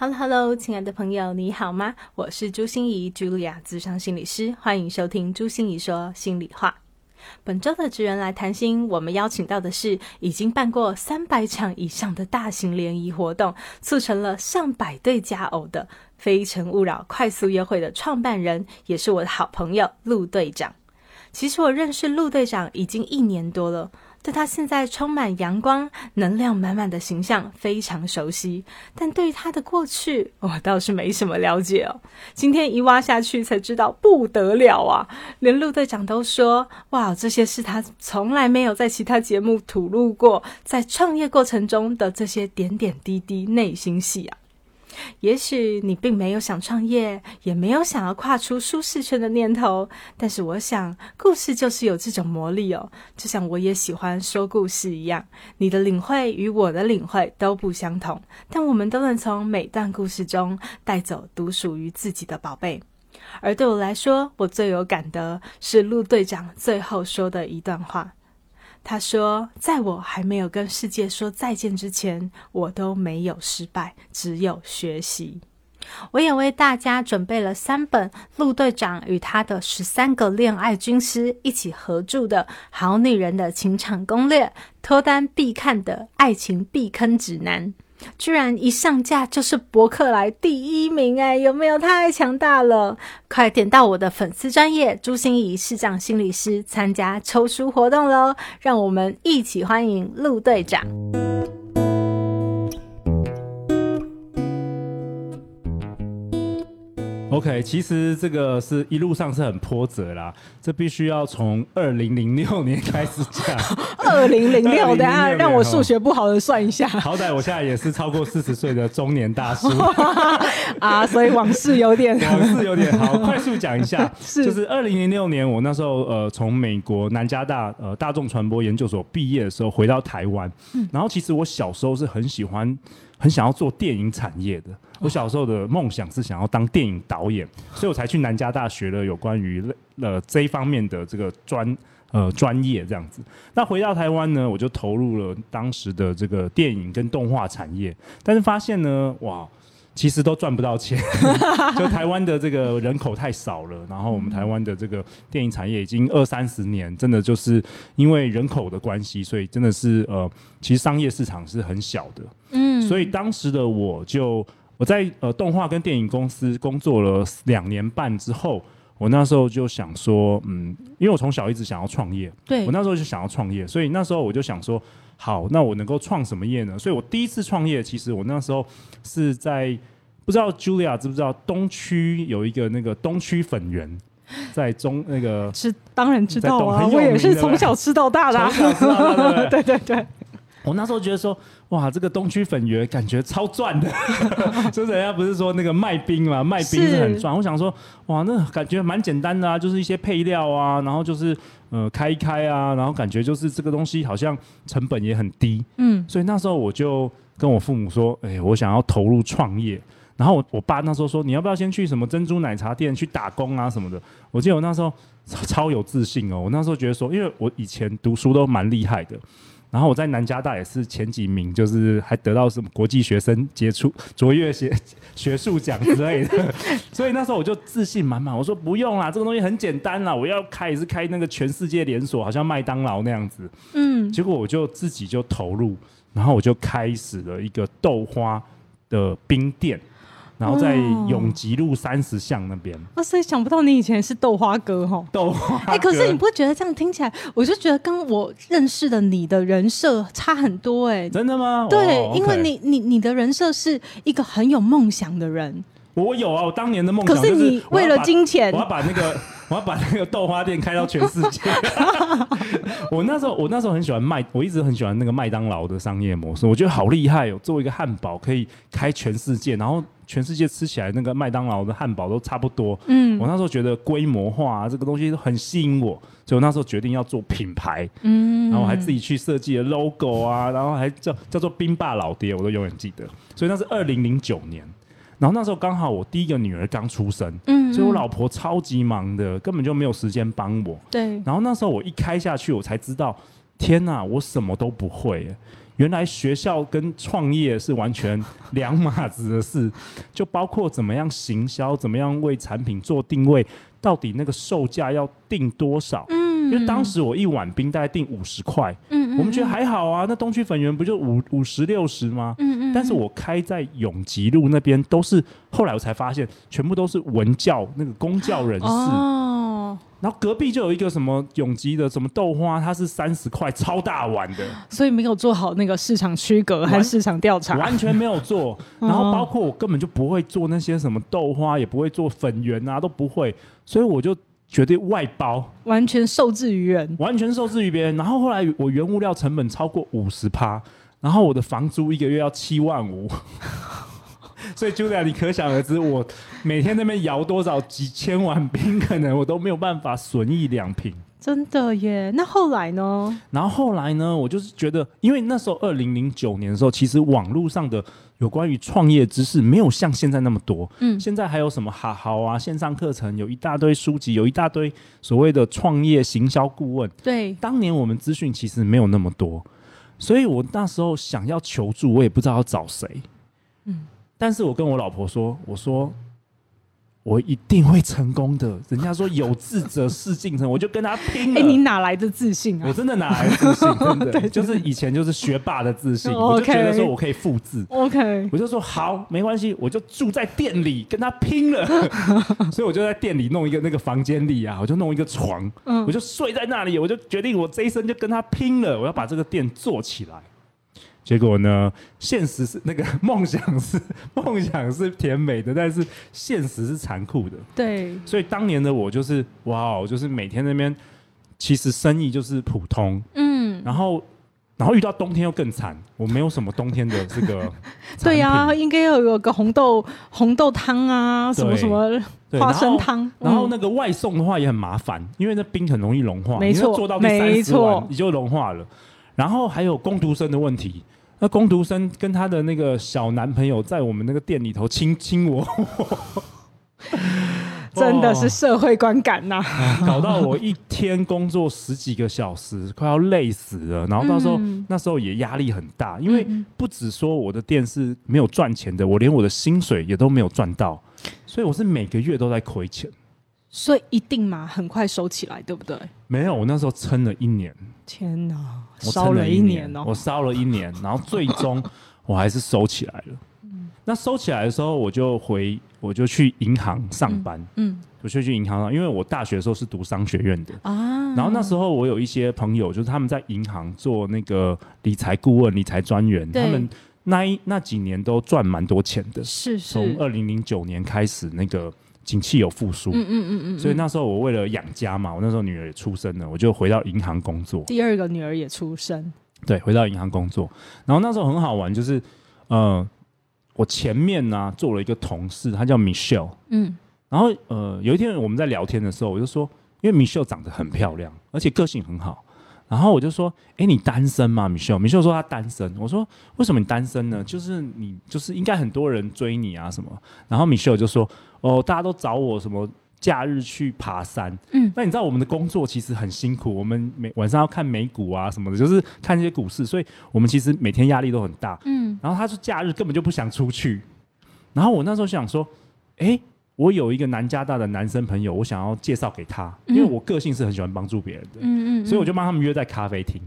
Hello，Hello，亲爱的朋友，你好吗？我是朱心怡，Julia，智商心理师，欢迎收听朱心怡说心里话。本周的职人来谈心，我们邀请到的是已经办过三百场以上的大型联谊活动，促成了上百对佳偶的《非诚勿扰》快速约会的创办人，也是我的好朋友陆队长。其实我认识陆队长已经一年多了。对他现在充满阳光、能量满满的形象非常熟悉，但对于他的过去，我倒是没什么了解哦。今天一挖下去才知道不得了啊！连陆队长都说：“哇，这些是他从来没有在其他节目吐露过，在创业过程中的这些点点滴滴内心戏啊。”也许你并没有想创业，也没有想要跨出舒适圈的念头，但是我想，故事就是有这种魔力哦。就像我也喜欢说故事一样，你的领会与我的领会都不相同，但我们都能从每段故事中带走独属于自己的宝贝。而对我来说，我最有感的是陆队长最后说的一段话。他说：“在我还没有跟世界说再见之前，我都没有失败，只有学习。”我也为大家准备了三本陆队长与他的十三个恋爱军师一起合著的《好女人的情场攻略》，脱单必看的爱情避坑指南。居然一上架就是博客来第一名哎，有没有太强大了？快点到我的粉丝专业朱心怡市长心理师参加抽书活动喽！让我们一起欢迎陆队长。OK，其实这个是一路上是很波折啦，这必须要从二零零六年开始讲。二零零六，等下让我数学不好的算一下。好歹我现在也是超过四十岁的中年大叔 啊，所以往事有点，往事有点好。快速讲一下，就是二零零六年，我那时候呃从美国南加大呃大众传播研究所毕业的时候回到台湾，然后其实我小时候是很喜欢。很想要做电影产业的，我小时候的梦想是想要当电影导演，所以我才去南加大学了有关于呃这一方面的这个专呃专业这样子。那回到台湾呢，我就投入了当时的这个电影跟动画产业，但是发现呢，哇。其实都赚不到钱，就台湾的这个人口太少了，然后我们台湾的这个电影产业已经二三十年，真的就是因为人口的关系，所以真的是呃，其实商业市场是很小的。嗯，所以当时的我就我在呃动画跟电影公司工作了两年半之后，我那时候就想说，嗯，因为我从小一直想要创业，对我那时候就想要创业，所以那时候我就想说。好，那我能够创什么业呢？所以我第一次创业，其实我那时候是在不知道 Julia 知不知道东区有一个那个东区粉圆，在中那个是当然知道啊，我也是从小吃到大的，对对对。我那时候觉得说，哇，这个东区粉圆感觉超赚的，就是人家不是说那个卖冰嘛，卖冰是很赚。我想说，哇，那感觉蛮简单的啊，就是一些配料啊，然后就是呃开一开啊，然后感觉就是这个东西好像成本也很低，嗯，所以那时候我就跟我父母说，哎，我想要投入创业。然后我我爸那时候说，你要不要先去什么珍珠奶茶店去打工啊什么的？我记得我那时候超有自信哦，我那时候觉得说，因为我以前读书都蛮厉害的。然后我在南加大也是前几名，就是还得到什么国际学生杰出卓越学 学术奖之类的，所以那时候我就自信满满，我说不用啦，这个东西很简单啦，我要开也是开那个全世界连锁，好像麦当劳那样子。嗯，结果我就自己就投入，然后我就开始了一个豆花的冰店。然后在永吉路三十巷那边，啊，所以想不到你以前是豆花哥哈，豆花。哎，可是你不会觉得这样听起来，我就觉得跟我认识的你的人设差很多哎，真的吗？对，因为你你你的人设是一个很有梦想的人。我有啊，我当年的梦想可是你为了金钱，我要把那个我要把那个豆花店开到全世界。我那时候我那时候很喜欢麦，我一直很喜欢那个麦当劳的商业模式，我觉得好厉害哦，做一个汉堡可以开全世界，然后。全世界吃起来那个麦当劳的汉堡都差不多。嗯我那时候觉得规模化、啊、这个东西很吸引我，所以我那时候决定要做品牌，嗯，然后我还自己去设计了 logo 啊，然后还叫叫做冰霸老爹，我都永远记得。所以那是二零零九年，然后那时候刚好我第一个女儿刚出生，嗯，所以我老婆超级忙的，根本就没有时间帮我。对，然后那时候我一开下去，我才知道，天哪，我什么都不会耶。原来学校跟创业是完全两码子的事，就包括怎么样行销，怎么样为产品做定位，到底那个售价要定多少？嗯，因为当时我一碗冰大概定五十块，嗯，嗯我们觉得还好啊，那东区粉圆不就五五十六十吗？嗯嗯，但是我开在永吉路那边都是，后来我才发现，全部都是文教那个公教人士。哦，然后隔壁就有一个什么永吉的什么豆花，它是三十块超大碗的，所以没有做好那个市场区隔和完市场调查，完全没有做。然后包括我根本就不会做那些什么豆花，也不会做粉圆啊，都不会，所以我就决定外包，完全受制于人。完全受制于别人。然后后来我原物料成本超过五十趴，然后我的房租一个月要七万五。所以 Julia，你可想而知，我每天那边摇多少几千碗冰，可能我都没有办法损益两平。真的耶，那后来呢？然后后来呢，我就是觉得，因为那时候二零零九年的时候，其实网络上的有关于创业知识没有像现在那么多。嗯现在还有什么哈好啊，线上课程有一大堆书籍，有一大堆所谓的创业行销顾问。对，当年我们资讯其实没有那么多，所以我那时候想要求助，我也不知道要找谁。嗯，但是我跟我老婆说，我说我一定会成功的。人家说有志者事竟成，我就跟他拼了。哎，你哪来的自信啊我啊真的哪来的自信？真的，对就是以前就是学霸的自信，哦我就觉得说我可以复制。？OK，我就说好，没关系，我就住在店里跟他拼了。所以我就在店里弄一个那个房间里啊，我就弄一个床，嗯我就睡在那里，我就决定我这一生就跟他拼了，我要把这个店做起来。结果呢，现实是那个梦想是 梦想是甜美的，但是现实是残酷的。对，所以当年的我就是哇，哦就是每天那边其实生意就是普通，嗯，然后然后遇到冬天又更惨，我没有什么冬天的这个 对呀、应该要有个红豆红豆汤啊，什么什么花生汤，嗯然后那个外送的话也很麻烦，因为那冰很容易融化，没错做到第三没十你就融化了。然后还有工读生的问题，那工读生跟她的那个小男朋友在我们那个店里头亲亲我，真的是哦社会观感呐、搞到我一天工作十几个小时，快要累死了。然后到时候、嗯那时候也压力很大，因为嗯不只说我的店是没有赚钱的，我连我的薪水也都没有赚到，所以我是每个月都在亏钱。所以一定嘛，很快收起来，对不对？没有，我那时候撑了一年，天哪，我撑了一年哦！我烧了一年，然后最终我还是收起来了。嗯那收起来的时候，我就回，我就去银行上班。嗯我就去银行上，因为我大学的时候是读商学院的，啊，然后那时候我有一些朋友，就是他们在银行做那个理财顾问、理财专员，他们那一那几年都赚蛮多钱的。是是，从二零零九年开始，那个景气有复苏，嗯嗯嗯嗯，所以那时候我为了养家嘛，我那时候女儿也出生了，我就回到银行工作。第二个女儿也出生，对，回到银行工作，然后那时候很好玩，就是呃，我前面呢、做了一个同事，他叫 Michelle，嗯。然后呃，有一天我们在聊天的时候，我就说，因为 Michelle 长得很漂亮，而且个性很好，然后我就说，哎，你单身吗？Michelle，Michelle 说她单身，我说为什么你单身呢？就是你就是应该很多人追你啊什么，然后 Michelle 就说，哦，大家都找我什么。假日去爬山，嗯那你知道我们的工作其实很辛苦，我们每晚上要看美股啊什么的，就是看这些股市，所以我们其实每天压力都很大。嗯然后他说假日根本就不想出去，然后我那时候想说，诶，我有一个南加大的男生朋友，我想要介绍给他，因为我个性是很喜欢帮助别人的，嗯嗯，所以我就帮他们约在咖啡厅，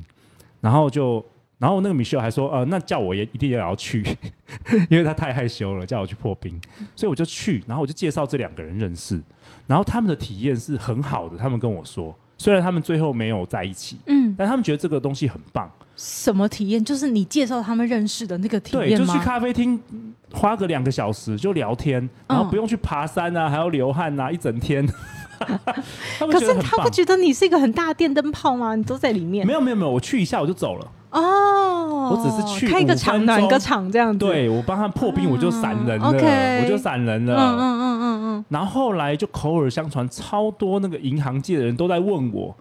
然后就，然后那个 Michelle 还说，呃，那叫我也一定也要去，因为他太害羞了，叫我去破冰，所以我就去，然后我就介绍这两个人认识，然后他们的体验是很好的，他们跟我说，虽然他们最后没有在一起，嗯，但他们觉得这个东西很棒。什么体验？就是你介绍他们认识的那个体，验吗？就去咖啡厅嗯花个两个小时就聊天，然后嗯不用去爬山啊，还要流汗啊，一整天。可是。他不觉得你是一个很大的电灯泡吗？你都在里面没有没有没有，我去一下我就走了。哦。我只是去开一个五场暖个场这样子。对我帮他破冰，我就闪人，OK 我就闪人了。嗯嗯嗯嗯嗯，然后后来就口耳相传，超多那个银行界的人都在问我，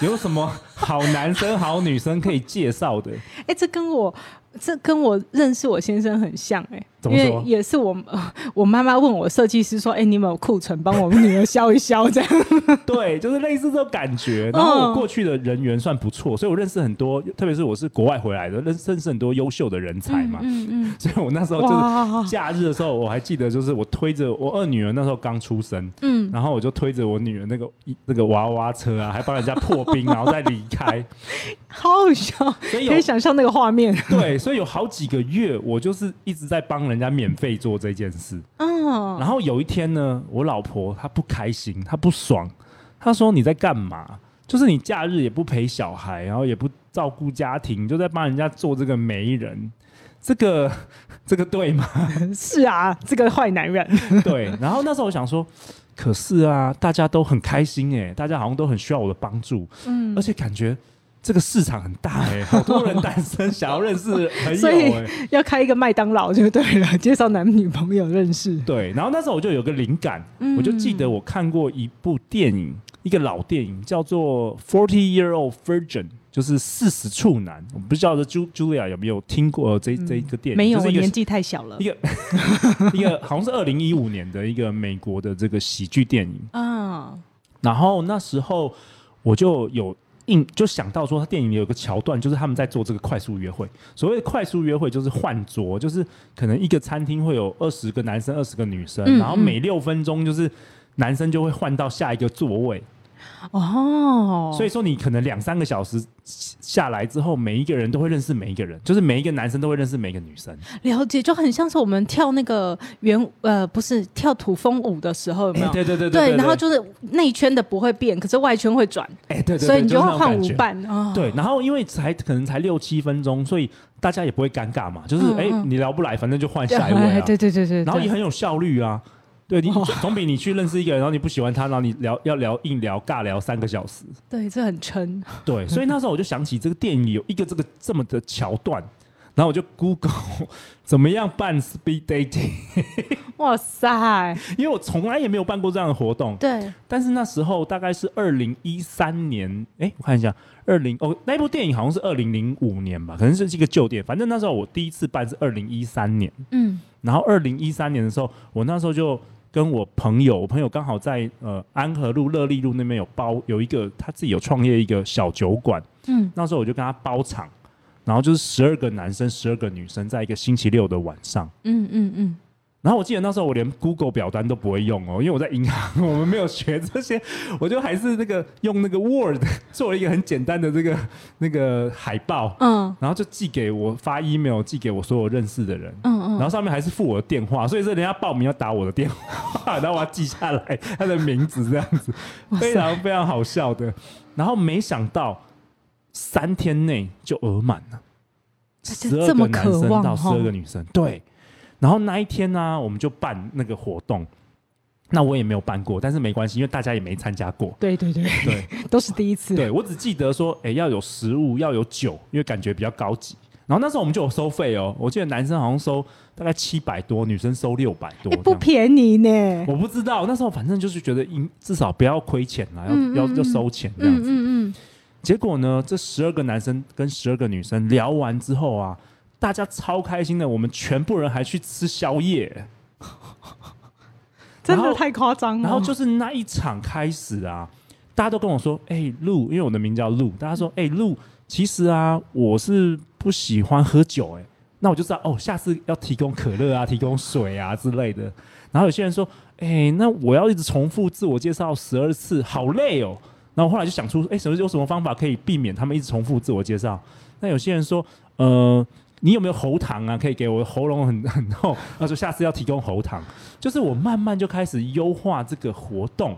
有什么好男生、好女生可以介绍的。哎、这跟我这跟我认识我先生很像哎、怎么说因为也是我呃 我妈妈问我设计师说，哎、你有没有库存，帮我们女儿消一消这样。对，就是类似这种感觉。然嗯后我过去的人缘算不错，所以我认识很多，特别是我是国外回来的，认认识很多优秀的人才嘛。嗯嗯所以我那时候就是哇，假日的时候，我还记得，就是我推着我二女儿那时候刚出生，嗯，然后我就推着我女儿那个那个娃娃车啊，还帮人家破冰，然后再离开。好好笑，所以可以想象那个画面。对，所以有好几个月，我就是一直在帮人家免费做这件事。嗯，然后有一天呢，我老婆她不开心，她不爽，她说你在干嘛？就是你假日也不陪小孩，然后也不照顾家庭，就在帮人家做这个媒人，这个 这个对吗？是啊，这个坏男人。对。然后那时候我想说，可是啊，大家都很开心哎，大家好像都很需要我的帮助，嗯而且感觉这个市场很大哎，好多人单身想要认识朋友所以哎。要开一个麦当劳就对了，介绍男女朋友认识。对，然后那时候我就有个灵感，嗯我就记得我看过一部电影，一个老电影叫做《Forty Year Old Virgin》，就是四十处男。我不知道这 Ju Julia 有没有听过这、这一个电影？嗯没有，就是我年纪太小了一。个一个 好像是二零一五年的一个美国的这个喜剧电影。啊，然后那时候我就有印，就想到说，他电影里有个桥段，就是他们在做这个快速约会。所谓的快速约会，就是换桌，就是可能一个餐厅会有二十个男生、二十个女生，嗯然后每六分钟就是男生就会换到下一个座位。哦，所以说，你可能两三个小时下来之后，每一个人都会认识每一个人，就是每一个男生都会认识每一个女生。了解，就很像是我们跳那个圆呃，不是跳土风舞的时候，有没有？哎对对对对对，然后就是内圈的不会变，可是外圈会转，哎，对对对，所以你就就是会换舞伴哦。对，然后因为才可能才六七分钟，所以大家也不会尴尬嘛，就是哎、嗯嗯你聊不来，反正就换，下一位啊。对对对对，对然后也很有效率啊。对你哦总比你去认识一个人，然后你不喜欢他，然后你聊要聊硬聊尬聊三个小时。对，这很撑。对，所以那时候我就想起这个电影有一个这个这么的桥段，然后我就 Google 怎么样办 speed dating，哇塞，因为我从来也没有办过这样的活动。对，但是那时候大概是二零一三年，哎，我看一下，二零哦，那部电影好像是二零零五年吧，可能是一个旧电影。反正那时候我第一次办是二零一三年，嗯然后二零一三年的时候，我那时候就跟我朋友，我朋友刚好在呃安和路、乐利路那边有包有一个他自己有创业一个小酒馆，嗯，那时候我就跟他包场，然后就是十二个男生、十二个女生，在一个星期六的晚上。嗯嗯嗯，然后我记得那时候我连 Google 表单都不会用哦，因为我在银行，我们没有学这些，我就还是那个用那个 Word 做了一个很简单的这个那个海报，嗯然后就寄给我发 email 寄给我所有认识的人，嗯嗯，然后上面还是附我的电话，所以是人家报名要打我的电话，然后我要记下来他的名字这样子，非常非常好笑的。然后没想到三天内就额满了，这十二个男生到十二哦个女生，对。然后那一天呢、我们就办那个活动。那我也没有办过，但是没关系，因为大家也没参加过。对对对，对，都是第一次。对我只记得说，哎、要有食物，要有酒，因为感觉比较高级。然后那时候我们就有收费哦，我记得男生好像收大概七百多，女生收六百多。不便宜呢。我不知道，那时候反正就是觉得应至少不要亏钱啦，要、嗯嗯要要嗯收钱这样嗯子。嗯嗯，结果呢，这十二个男生跟十二个女生聊完之后啊，大家超开心的，我们全部人还去吃宵夜。真的太夸张了。然后就是那一场开始啊，大家都跟我说：“哎、陆，因为我的名叫陆，大家说：哎、陆，其实啊，我是不喜欢喝酒、哎，那我就知道哦，下次要提供可乐啊，提供水啊之类的。然后有些人说：哎、那我要一直重复自我介绍十二次，好累哦。然后我后来就想出：哎、什么有什么方法可以避免他们一直重复自我介绍？那有些人说：呃。”你有没有喉糖啊？可以给我喉咙很 很痛。他说下次要提供喉糖，就是我慢慢就开始优化这个活动，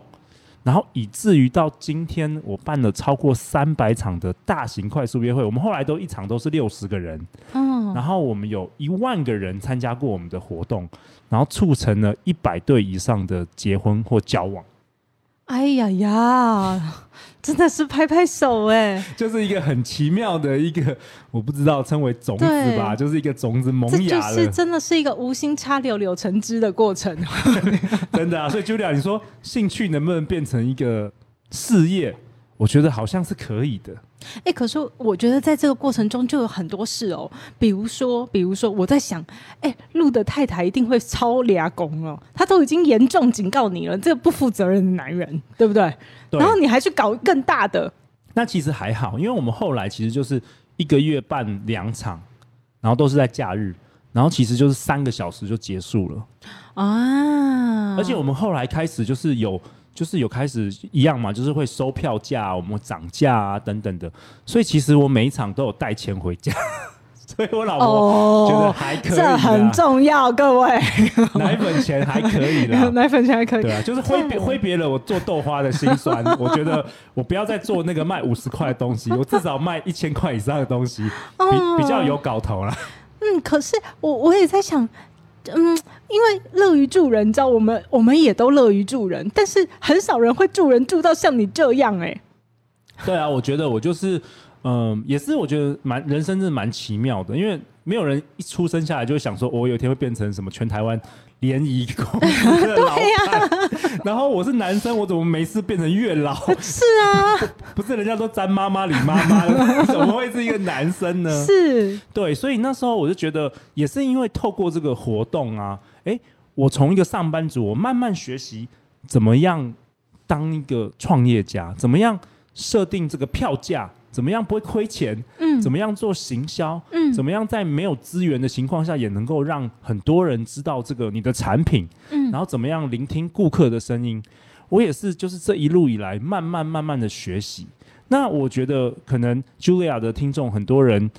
然后以至于到今天我办了超过三百场的大型快速约会，我们后来都一场都是六十个人，嗯，然后我们有一万个人参加过我们的活动，然后促成了一百对以上的结婚或交往。哎呀呀，真的是拍拍手哎！就是一个很奇妙的一个，我不知道称为种子吧，就是一个种子萌芽了。这是真的是一个无心插柳柳成枝的过程，真的啊！所以 Julia，你说兴趣能不能变成一个事业？我觉得好像是可以的。哎，可是我觉得在这个过程中就有很多事哦，比如说，比如说，我在想，哎，陆的太太一定会超俩公哦，他都已经严重警告你了，这个不负责任的男人，对不对？然后你还去搞更大的？那其实还好，因为我们后来其实就是一个月办两场，然后都是在假日，然后其实就是三个小时就结束了啊。而且我们后来开始就是有。就是有开始一样嘛，就是会收票价，我们涨价啊等等的，所以其实我每一场都有带钱回家，所以我老婆觉得还可以，这很重要，各位，奶粉钱还可以啦，奶粉钱还可以，对啊，就是挥别挥别了我做豆花的心酸，我觉得我不要再做那个卖五十块的东西，我至少卖一千块以上的东西，比比较有搞头了。嗯，可是我我也在想。嗯，因为乐于助人，你知道，我们我们也都乐于助人，但是很少人会助人助到像你这样哎。对啊，我觉得我就是，嗯，也是我觉得蛮人生是蛮奇妙的，因为没有人一出生下来就会想说，我有一天会变成什么全台湾。联谊公司的 老板，然后我是男生，我怎么没事变成月老？是啊，不是人家都詹妈妈、李妈妈，怎么会是一个男生呢？是，对，所以那时候我就觉得，也是因为透过这个活动啊，哎，我从一个上班族，我慢慢学习怎么样当一个创业家，怎么样设定这个票价。怎么样不会亏钱？嗯，怎么样做行销？嗯，怎么样在没有资源的情况下也能够让很多人知道这个你的产品？嗯，然后怎么样聆听顾客的声音？我也是，就是这一路以来慢慢慢慢的学习。那我觉得可能 Julia 的听众很多人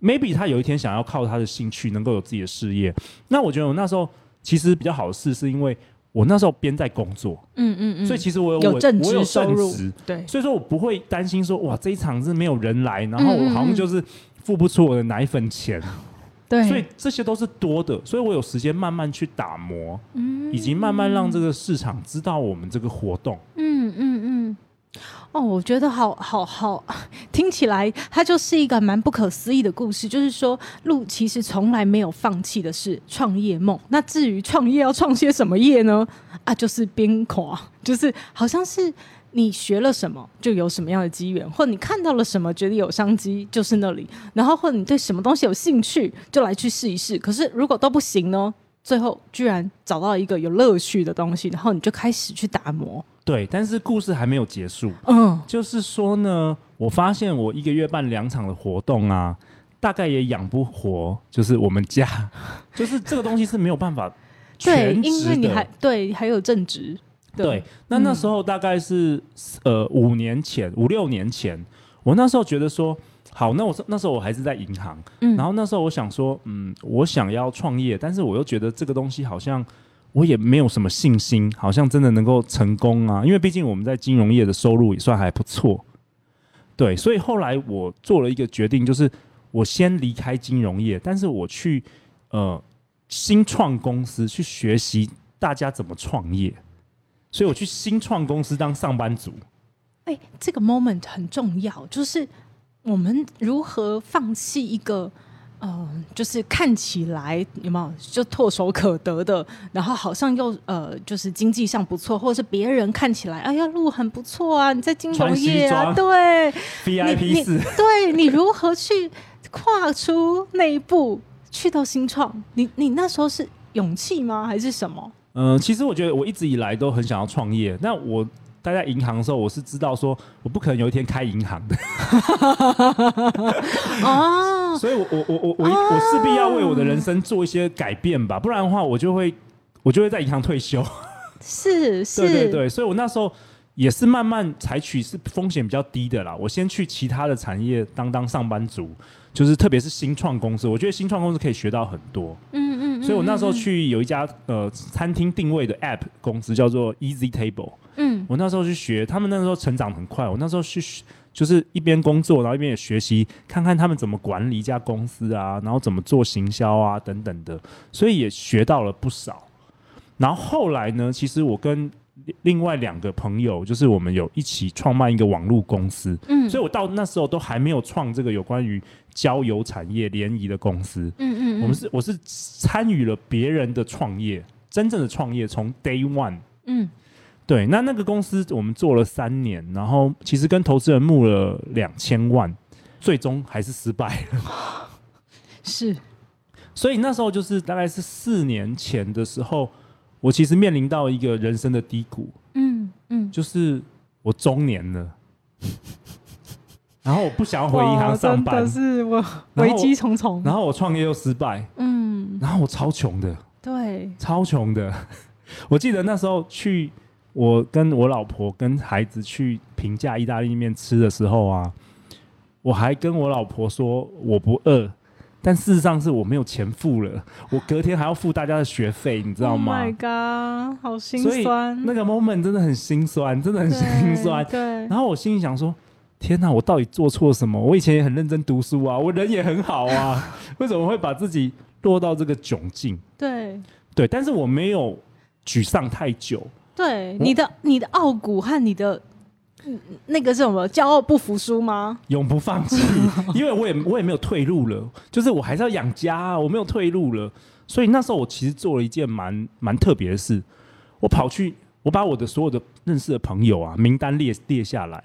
，maybe 他有一天想要靠他的兴趣能够有自己的事业。那我觉得我那时候其实比较好的事，是因为。我那时候边在工作，嗯嗯嗯，所以其实我有我正有收入，对，所以说我不会担心说哇这一场是没有人来，然后我好像就是付不出我的奶粉钱，对，所以这些都是多的，所以我有时间慢慢去打磨，嗯，以及慢慢让这个市场知道我们这个活动，嗯嗯嗯。哦，我觉得好好好，听起来它就是一个蛮不可思议的故事。就是说，路其实从来没有放弃的是创业梦。那至于创业要创些什么业呢？啊，就是边垮，就是好像是你学了什么就有什么样的机缘，或你看到了什么觉得有商机就是那里，然后或者你对什么东西有兴趣就来去试一试。可是如果都不行呢？最后居然找到一个有乐趣的东西，然后你就开始去打磨。对，但是故事还没有结束。嗯，就是说呢，我发现我一个月办两场的活动啊，大概也养不活，就是我们家，就是这个东西是没有办法对，因为。你还对，还有正职。对，那那时候大概是呃五年前，五六年前，我那时候觉得说。好，那我那时候我还是在银行，嗯然后那时候我想说，嗯，我想要创业，但是我又觉得这个东西好像我也没有什么信心，好像真的能够成功啊，因为毕竟我们在金融业的收入也算还不错，对，所以后来我做了一个决定，就是我先离开金融业，但是我去呃新创公司去学习大家怎么创业，所以我去新创公司当上班族。哎，这个 moment 很重要，就是。我们如何放弃一个，呃，就是看起来有没有就唾手可得的，然后好像又呃，就是经济上不错，或者是别人看起来，哎呀，路很不错啊，你在金融业啊，对，VIP 四，对你如何去跨出那一步，去到新创？你你那时候是勇气吗，还是什么？嗯，其实我觉得我一直以来都很想要创业，那我。待在银行的时候，我是知道说我不可能有一天开银行的，哦，所以我我我我我我势必要为我的人生做一些改变吧，不然的话我就会我就会在银行退休。是是，对对对，所以我那时候也是慢慢采取是风险比较低的啦，我先去其他的产业当当上班族，就是特别是新创公司，我觉得新创公司可以学到很多。嗯嗯，所以我那时候去有一家呃餐厅定位的 App 公司叫做 Easy Table。嗯，我那时候去学，他们那时候成长很快。我那时候去就是一边工作，然后一边也学习，看看他们怎么管理一家公司啊，然后怎么做行销啊等等的，所以也学到了不少。然后后来呢，其实我跟另外两个朋友，就是我们有一起创办一个网络公司，嗯所以我到那时候都还没有创这个有关于交友产业联谊的公司。嗯嗯，我们是我是参与了别人的创业，真正的创业从 day one。嗯对，那那个公司我们做了三年，然后其实跟投资人募了两千万，最终还是失败了。是所以那时候就是大概是四年前的时候，我其实面临到一个人生的低谷，嗯嗯，就是我中年了，然后我不想要回银行上真班的，是我危机重重。然后我创业又失败，嗯，然后我超穷的，对，超穷的。我记得那时候去，我跟我老婆跟孩子去平价意大利面吃的时候啊，我还跟我老婆说我不饿，但事实上是我没有钱付了，我隔天还要付大家的学费，你知道吗 Oh my god，好心酸。那个 moment 真的很心酸，真的很心酸。对，然后我心里想说。天哪！我到底做错什么？我以前也很认真读书啊，我人也很好啊，为什么会把自己落到这个窘境？对对，但是我没有沮丧太久，对，你的你的傲骨和你的嗯那个是什么骄傲不服输吗？永不放弃，因为我也我也没有退路了，就是我还是要养家啊，我没有退路了，所以那时候我其实做了一件蛮蛮特别的事，我跑去我把我的所有的认识的朋友啊名单列列下来，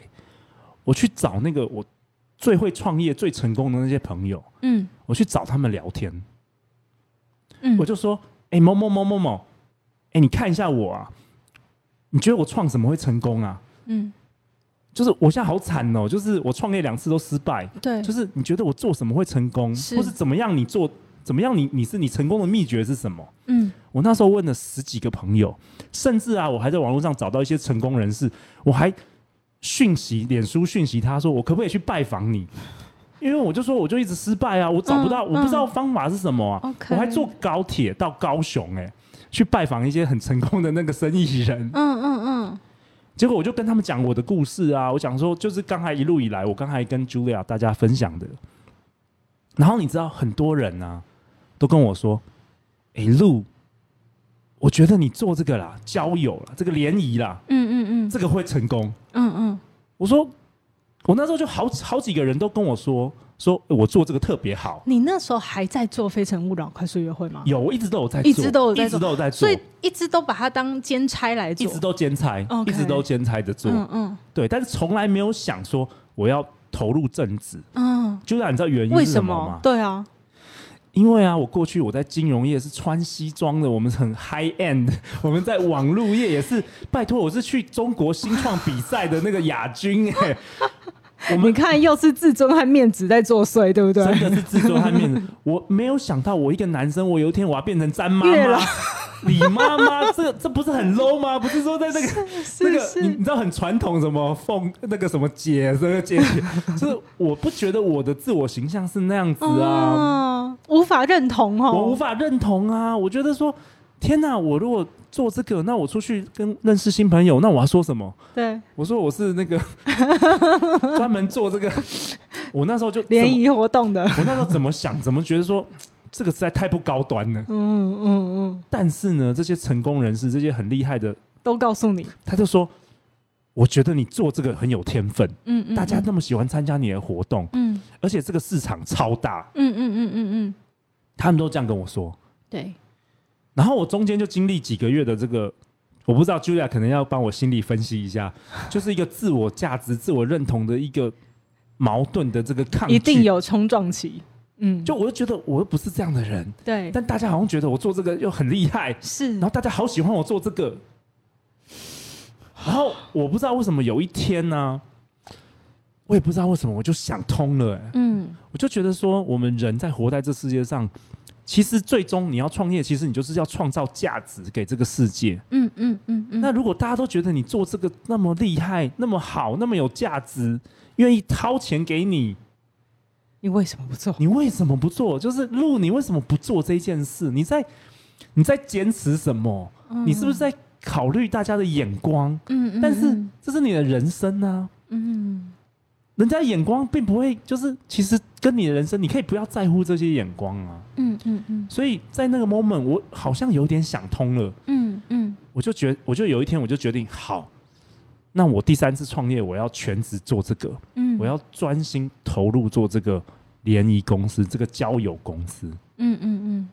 我去找那个我最会创业、最成功的那些朋友，嗯。我去找他们聊天，嗯，我就说，哎、某某某某某，哎、你看一下我啊，你觉得我创什么会成功啊？嗯就是我现在好惨哦，就是我创业两次都失败，对，就是你觉得我做什么会成功，是或是怎么样？你做怎么样你？你是你成功的秘诀是什么？嗯我那时候问了十几个朋友，甚至啊，我还在网络上找到一些成功人士，我还讯息、脸书讯息他说，我可不可以去拜访你？因为我就说，我就一直失败啊，我找不到，嗯我不知道方法是什么啊。OK 我还坐高铁到高雄、哎，去拜访一些很成功的那个生意人。嗯嗯嗯，结果我就跟他们讲我的故事啊，我讲说就是刚才一路以来，我刚才跟 Julia 大家分享的。然后你知道很多人啊，都跟我说：“哎、路，我觉得你做这个啦，交友啦，这个联谊啦，嗯嗯嗯这个会成功。嗯嗯，”我说：“我那时候就好好几个人都跟我说，说欸我做这个特别好。你那时候还在做《非诚勿扰》快速约会吗？有，我一直都有在做，一直都有在一直做都有在做，所以一直都把它当兼差来做，一直都兼差一直都兼差着做。嗯嗯对，但是从来没有想说我要投入政治。嗯，就让你知道原因为什么吗？对啊，因为啊，我过去我在金融业是穿西装的，我们很 high end，我们在网络业也是，拜托我是去中国新创比赛的那个亚军哎、我你们看又是自尊和面子在作祟，对不对？真的是自尊和面子。我没有想到，我一个男生，我有一天我要变成詹妈妈月老、李妈妈，这这不是很 low 吗？不是说在那个那个你你知道很传统什么凤那个什么姐这个姐姐，就是我不觉得我的自我形象是那样子啊。嗯，无法认同哦，我无法认同啊！我觉得说，天哪，我如果做这个，那我出去跟认识新朋友，那我要说什么？对。我说我是那个 专门做这个，我那时候就联谊活动的，我那时候怎么想，怎么觉得说这个实在太不高端了。嗯嗯嗯，但是呢，这些成功人士，这些很厉害的，都告诉你，他就说，我觉得你做这个很有天分，嗯嗯，大家那么喜欢参加你的活动，嗯。而且这个市场超大，嗯嗯嗯嗯嗯，他们都这样跟我说。对，然后我中间就经历几个月的这个，我不知道 Julia 可能要帮我心理分析一下，就是一个自我价值、自我认同的一个矛盾的这个抗拒。一定。有冲撞期，嗯，就我就觉得我又不是这样的人，对，但大家好像觉得我做这个又很厉害，是。然后大家好喜欢我做这个，然后我不知道为什么有一天呢、我也不知道为什么我就想通了、哎。嗯。我就觉得说，我们人在活在这世界上，其实最终你要创业，其实你就是要创造价值给这个世界。嗯嗯嗯嗯，那如果大家都觉得你做这个那么厉害、那么好、那么有价值，愿意掏钱给你，你为什么不做？你为什么不做？就是路，你为什么不做这件事？你在你在坚持什么？你是不是在考虑大家的眼光？嗯嗯，但是嗯这是你的人生啊！嗯人家眼光并不会，就是其实跟你的人生，你可以不要在乎这些眼光啊。嗯嗯嗯。所以在那个 moment，我好像有点想通了，嗯嗯我就决，我就有一天我就决定，好，那我第三次创业，我要全职做这个，嗯，我要专心投入做这个联谊公司，这个交友公司。嗯嗯嗯，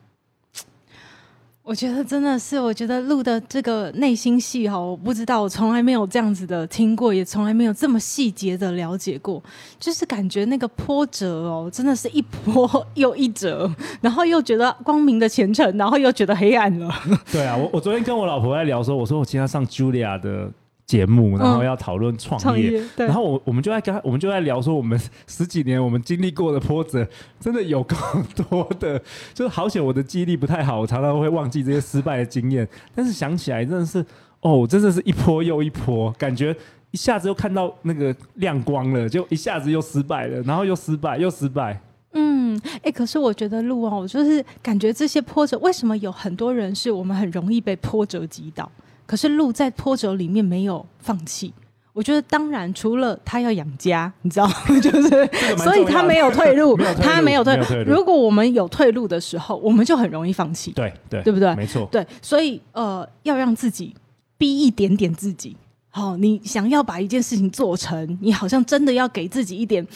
我觉得真的是，我觉得录的这个内心戏哈，我不知道，我从来没有这样子的听过，也从来没有这么细节的了解过，就是感觉那个波折哦，真的是一波又一折，然后又觉得光明的前程，然后又觉得黑暗了。对啊，我我昨天跟我老婆在聊说，我说我今天要上 Julia 的节目，然后要讨论创创业。业然后我我们就在跟，我们就在聊说，我们 十几年我们经历过的波折，真的有够多的。就是好险我的记忆力不太好，我常常会忘记这些失败的经验。但是想起来真的是，哦，真的是一波又一波，感觉一下子又看到那个亮光了，就一下子又失败了，然后又失败又失败。嗯，哎、可是我觉得路哦，就是感觉这些波折，为什么有很多人是我们很容易被波折击倒，可是路在波折里面没有放弃。我觉得，当然，除了他要养家，你知道，就是所以他没有退路，他没有退没有退路如果我们有退路的时候，我们就很容易放弃，对对对不对没错。对，所以呃，要让自己逼一点点自己。好、你想要把一件事情做成，你好像真的要给自己一点，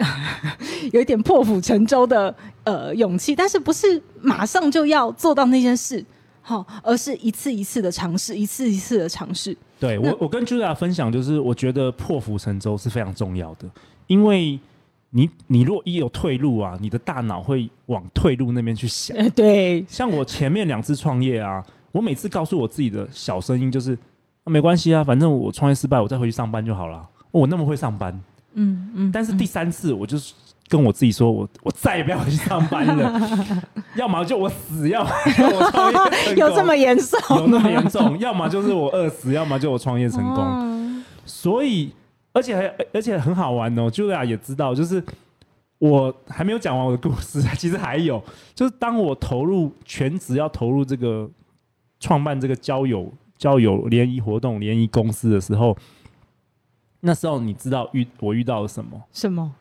有一点破釜沉舟的呃勇气，但是不是马上就要做到那件事，好、而是一次一次的尝试，一次一次的尝试。对我，我跟 Julia 分享，就是我觉得破釜沉舟是非常重要的，因为你你如果一有退路啊，你的大脑会往退路那边去想。呃，对，像我前面两次创业啊，我每次告诉我自己的小声音就是、啊没关系啊，反正我创业失败，我再回去上班就好了。我那么会上班，嗯嗯，但是第三次我就是跟我自己说，我我再也不要回去上班了，要么就我死，要么我创业成功有这么严重？有那么严重？要么就是我饿死，要么就我创业成功。哦所以，而且还而且很好玩哦，Julia 也知道，就是我还没有讲完我的故事，其实还有，就是当我投入全职要投入这个创办这个交友交友联谊活动联谊公司的时候，那时候你知道遇我遇到了什么？什么？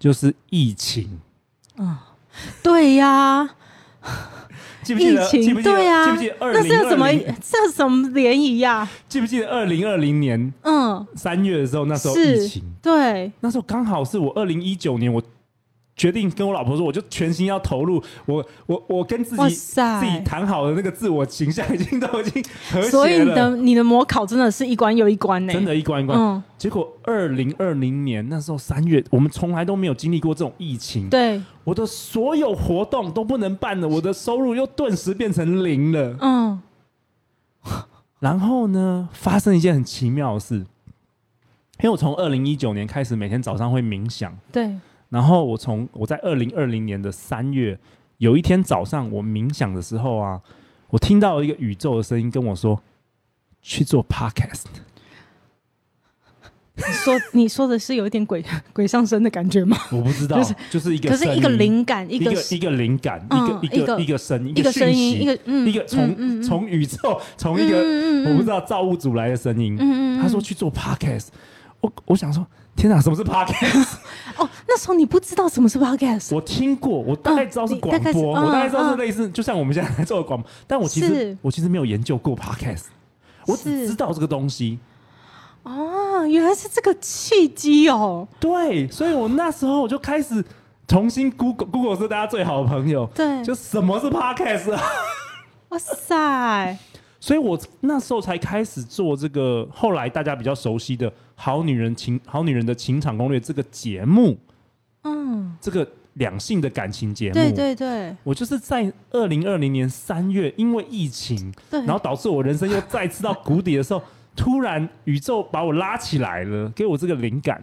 就是疫情。嗯 对呀、记不记得？疫情记不记得？对啊记不记得二那零是什么？这是什么联谊呀？记不记得二零二零年嗯，三月的时候，那时候疫情，对，那时候刚好是我二零一九年，我决定跟我老婆说，我就全心要投入。我我我跟自己自己谈好的那个自我形象，已经都已经和所以你。的你的模考真的是一关又一关呢、真的，一关一关。嗯，结果二零二零年那时候三月，我们从来都没有经历过这种疫情，对，我的所有活动都不能办了，我的收入又顿时变成零了。嗯，然后呢，发生一件很奇妙的事，因为我从二零一九年开始每天早上会冥想，对，然后我从我在二零二零年的三月有一天早上我冥想的时候啊，我听到一个宇宙的声音跟我说去做 podcast。你说你说的是有一点鬼鬼上身的感觉吗？我不知道，就是就是一个可是一个灵感，一个一个灵感，嗯一个一个一个声音，一个声音，一个嗯，一个从从宇宙从一个我不知道造物主来的声音。他说去做 podcast，我我想说，天哪，什么是 podcast？哦，那时候你不知道什么是 podcast，我听过，我大概知道是广嗯你大概是播，嗯我大概知道是嗯类似，就像我们现在在做的广播，但我其实是我其实没有研究过 podcast，我只是知道这个东西。哦，原来是这个契机哦，对，所以我那时候我就开始重新 Google Google 是大家最好的朋友，对，就什么是 podcast 啊？哇塞，所以我那时候才开始做这个，后来大家比较熟悉的《好女人情好女人的情场攻略》这个节目，嗯，这个两性的感情节目。对对对我就是在二零二零年三月，因为疫情，对，然后导致我人生又再次到谷底的时候，突然宇宙把我拉起来了，给我这个灵感。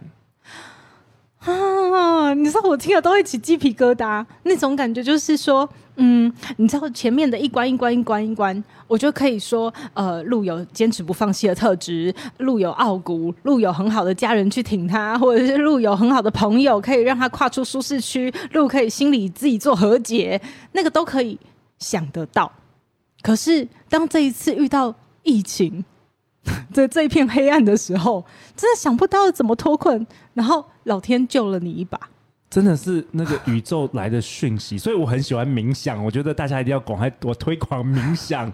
啊，你知道我听了都会起鸡皮疙瘩，那种感觉就是说，嗯，你知道前面的一关一关一关一关，我就可以说，呃，路有坚持不放弃的特质，路有傲骨，路有很好的家人去挺他，或者是路有很好的朋友可以让他跨出舒适区，路可以心里自己做和解，那个都可以想得到。可是当这一次遇到疫情，的这一片黑暗的时候，真的想不到怎么脱困，然后老天救了你一把。真的是那个宇宙来的讯息，所以我很喜欢冥想。我觉得大家一定要广快多推广冥想，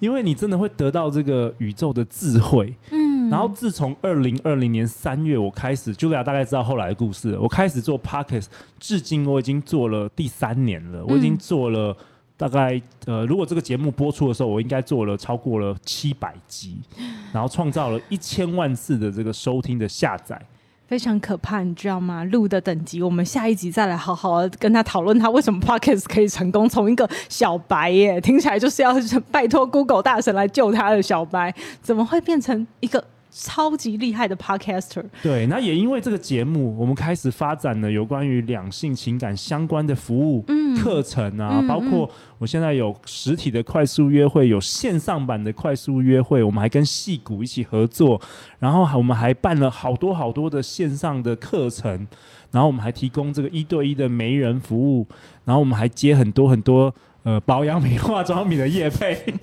因为你真的会得到这个宇宙的智慧。嗯，然后自从二零二零年三月我开始，Julia 大概知道后来的故事。我开始做 Pockets，至今我已经做了第三年了。我已经做了大概呃，如果这个节目播出的时候，我应该做了超过了七百集，然后创造了一千万次的这个收听的下载。非常可怕，你知道吗？录的等级，我们下一集再来好好跟他讨论他为什么 Pockets 可以成功，从一个小白耶，听起来就是要拜托 Google 大神来救他的小白，怎么会变成一个？超级厉害的 podcaster，对，那也因为这个节目，我们开始发展了有关于两性情感相关的服务课程啊，包括我现在有实体的快速约会，有线上版的快速约会，我们还跟戏骨一起合作，然后我们还办了好多好多的线上的课程，然后我们还提供这个一对一的媒人服务，然后我们还接很多很多呃保养品、化妆品的业配。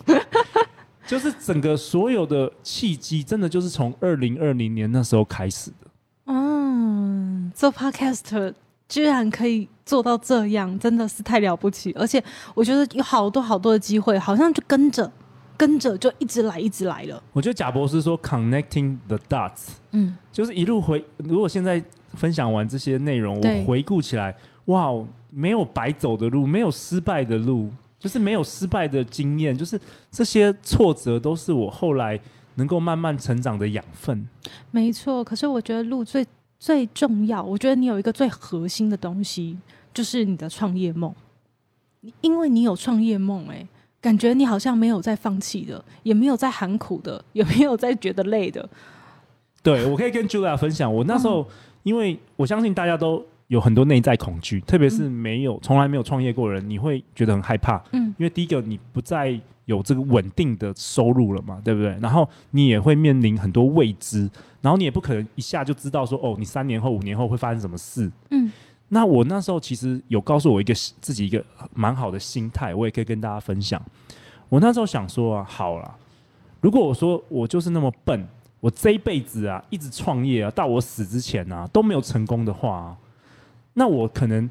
就是整个所有的契机，真的就是从二零二零年那时候开始的。嗯，做 podcast 居然可以做到这样，真的是太了不起！而且我觉得有好多好多的机会，好像就跟着跟着就一直来，一直来了。我觉得贾博士说 “connecting the dots”，嗯，就是一路回。如果现在分享完这些内容，我回顾起来，哇，没有白走的路，没有失败的路。就是没有失败的经验，就是这些挫折都是我后来能够慢慢成长的养分。没错，可是我觉得路最最重要，我觉得你有一个最核心的东西，就是你的创业梦。因为你有创业梦，哎，感觉你好像没有在放弃的，也没有在喊苦的，也没有在觉得累的。对，我可以跟 Julia 分享，我那时候，因为我相信大家都。有很多内在恐惧，特别是没有从来没有创业过的人，你会觉得很害怕。嗯，因为第一个你不再有这个稳定的收入了嘛，对不对？然后你也会面临很多未知，然后你也不可能一下就知道说哦，你三年后、五年后会发生什么事。嗯，那我那时候其实有告诉我一个自己一个蛮好的心态，我也可以跟大家分享。我那时候想说啊，好了，如果我说我就是那么笨，我这一辈子啊一直创业啊，到我死之前啊都没有成功的话。那我可能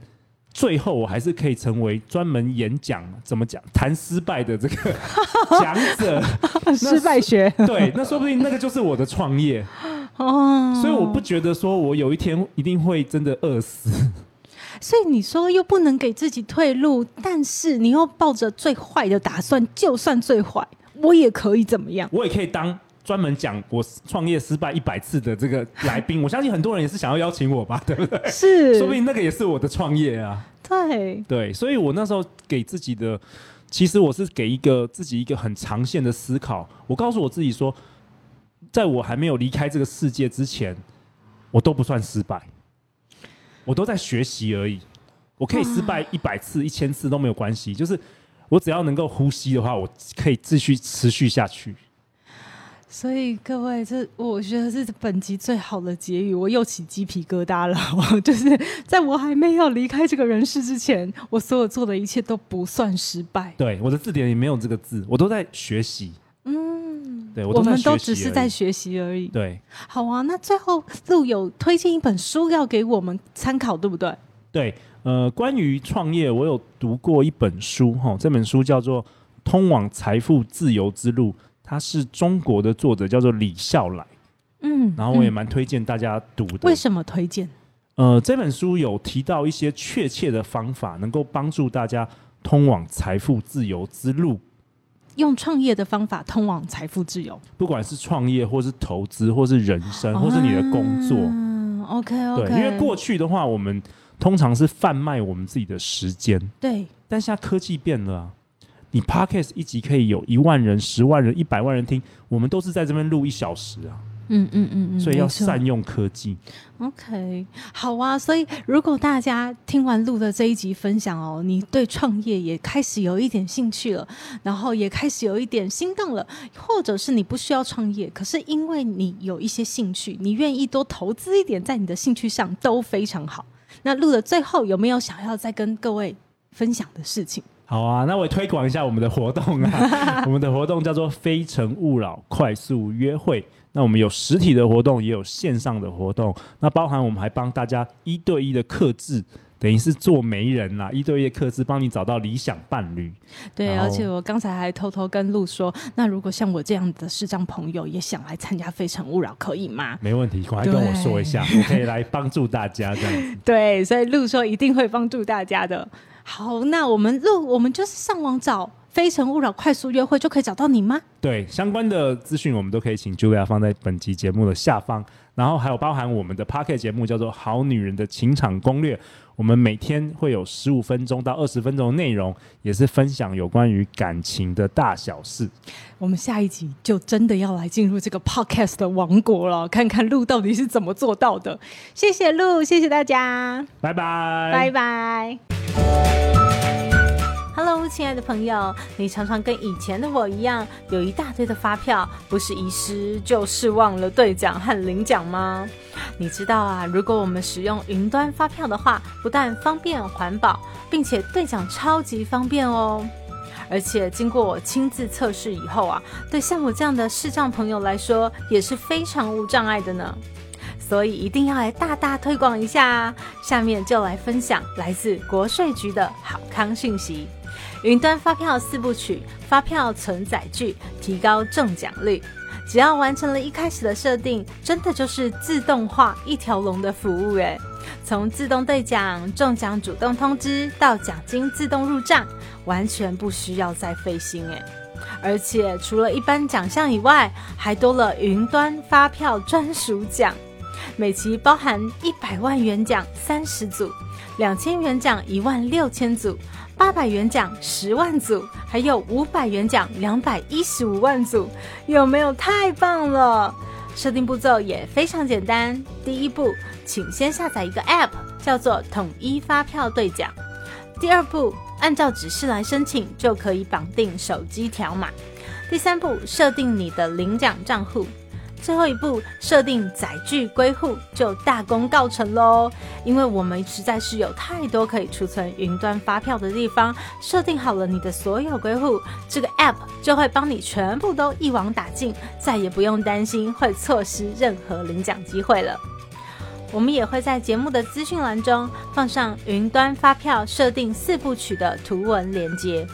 最后我还是可以成为专门演讲怎么讲谈失败的这个 讲者，失败学对，那说不定那个就是我的创业 哦。所以我不觉得说我有一天一定会真的饿死。所以你说又不能给自己退路，但是你又抱着最坏的打算，就算最坏，我也可以怎么样？我也可以当。专门讲我创业失败一百次的这个来宾，我相信很多人也是想要邀请我吧，对不对？是，说不定那个也是我的创业啊。对对，所以我那时候给自己的，其实我是给一个自己一个很长线的思考。我告诉我自己说，在我还没有离开这个世界之前，我都不算失败，我都在学习而已。我可以失败一百次、一千次都没有关系，就是我只要能够呼吸的话，我可以继续持续下去。所以各位，这我觉得是本集最好的结语，我又起鸡皮疙瘩了。我 就是在我还没有离开这个人世之前，我所有做的一切都不算失败。对，我的字典里没有这个字，我都在学习。嗯，对，我们都只是在学习而已。对，好啊。那最后路有推荐一本书要给我们参考，对不对？对，呃，关于创业，我有读过一本书，哈，这本书叫做《通往财富自由之路》。他是中国的作者，叫做李笑来，嗯，然后我也蛮推荐大家读的。为什么推荐？呃，这本书有提到一些确切的方法，能够帮助大家通往财富自由之路。用创业的方法通往财富自由，不管是创业，或是投资，或是人生，或是你的工作。嗯，OK OK。对，因为过去的话，我们通常是贩卖我们自己的时间。对，但现在科技变了。你 podcast 一集可以有一万人、十万人、一百万人听，我们都是在这边录一小时啊。嗯嗯嗯嗯，所以要善用科技。OK，好啊。所以如果大家听完录的这一集分享哦，你对创业也开始有一点兴趣了，然后也开始有一点心动了，或者是你不需要创业，可是因为你有一些兴趣，你愿意多投资一点在你的兴趣上，都非常好。那录的最后有没有想要再跟各位分享的事情？好啊，那我也推广一下我们的活动啊。我们的活动叫做“非诚勿扰”快速约会。那我们有实体的活动，也有线上的活动。那包含我们还帮大家一对一的克制。等于是做媒人啦，一对一克制帮你找到理想伴侣。对，而且我刚才还偷偷跟陆说，那如果像我这样的视障朋友也想来参加《非诚勿扰》，可以吗？没问题，快跟我说一下，我可以来帮助大家这样子。对，所以陆说一定会帮助大家的。好，那我们录我们就是上网找。非诚勿扰快速约会就可以找到你吗？对，相关的资讯我们都可以请 Julia 放在本集节目的下方，然后还有包含我们的 Pocket 节目叫做《好女人的情场攻略》，我们每天会有十五分钟到二十分钟的内容，也是分享有关于感情的大小事。我们下一集就真的要来进入这个 Podcast 的王国了，看看路到底是怎么做到的。谢谢路，谢谢大家，拜拜，拜拜。Hello，亲爱的朋友，你常常跟以前的我一样，有一大堆的发票，不是遗失就是忘了兑奖和领奖吗？你知道啊，如果我们使用云端发票的话，不但方便环保，并且兑奖超级方便哦。而且经过我亲自测试以后啊，对像我这样的视障朋友来说，也是非常无障碍的呢。所以一定要来大大推广一下啊！下面就来分享来自国税局的好康讯息。云端发票四部曲，发票存载具，提高中奖率。只要完成了一开始的设定，真的就是自动化一条龙的服务诶。从自动兑奖、中奖主动通知到奖金自动入账，完全不需要再费心诶。而且除了一般奖项以外，还多了云端发票专属奖，每期包含一百万元奖三十组，两千元奖一万六千组。八百元奖十万组，还有五百元奖两百一十五万组，有没有太棒了？设定步骤也非常简单。第一步，请先下载一个 App，叫做统一发票兑奖。第二步，按照指示来申请，就可以绑定手机条码。第三步，设定你的领奖账户。最后一步设定载具归户就大功告成喽，因为我们实在是有太多可以储存云端发票的地方，设定好了你的所有归户，这个 App 就会帮你全部都一网打尽，再也不用担心会错失任何领奖机会了。我们也会在节目的资讯栏中放上云端发票设定四部曲的图文连接，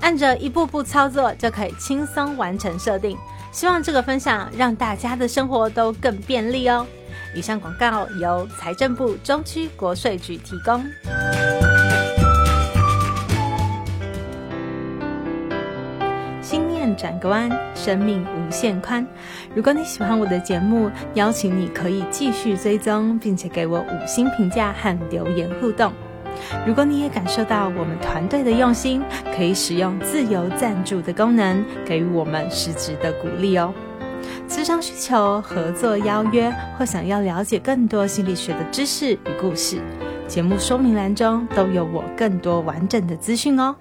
按着一步步操作就可以轻松完成设定。希望这个分享让大家的生活都更便利哦。以上广告由财政部中区国税局提供。心念转个弯，生命无限宽。如果你喜欢我的节目，邀请你可以继续追踪，并且给我五星评价和留言互动。如果你也感受到我们团队的用心，可以使用自由赞助的功能，给予我们实质的鼓励哦。咨商需求、合作邀约，或想要了解更多心理学的知识与故事，节目说明栏中都有我更多完整的资讯哦。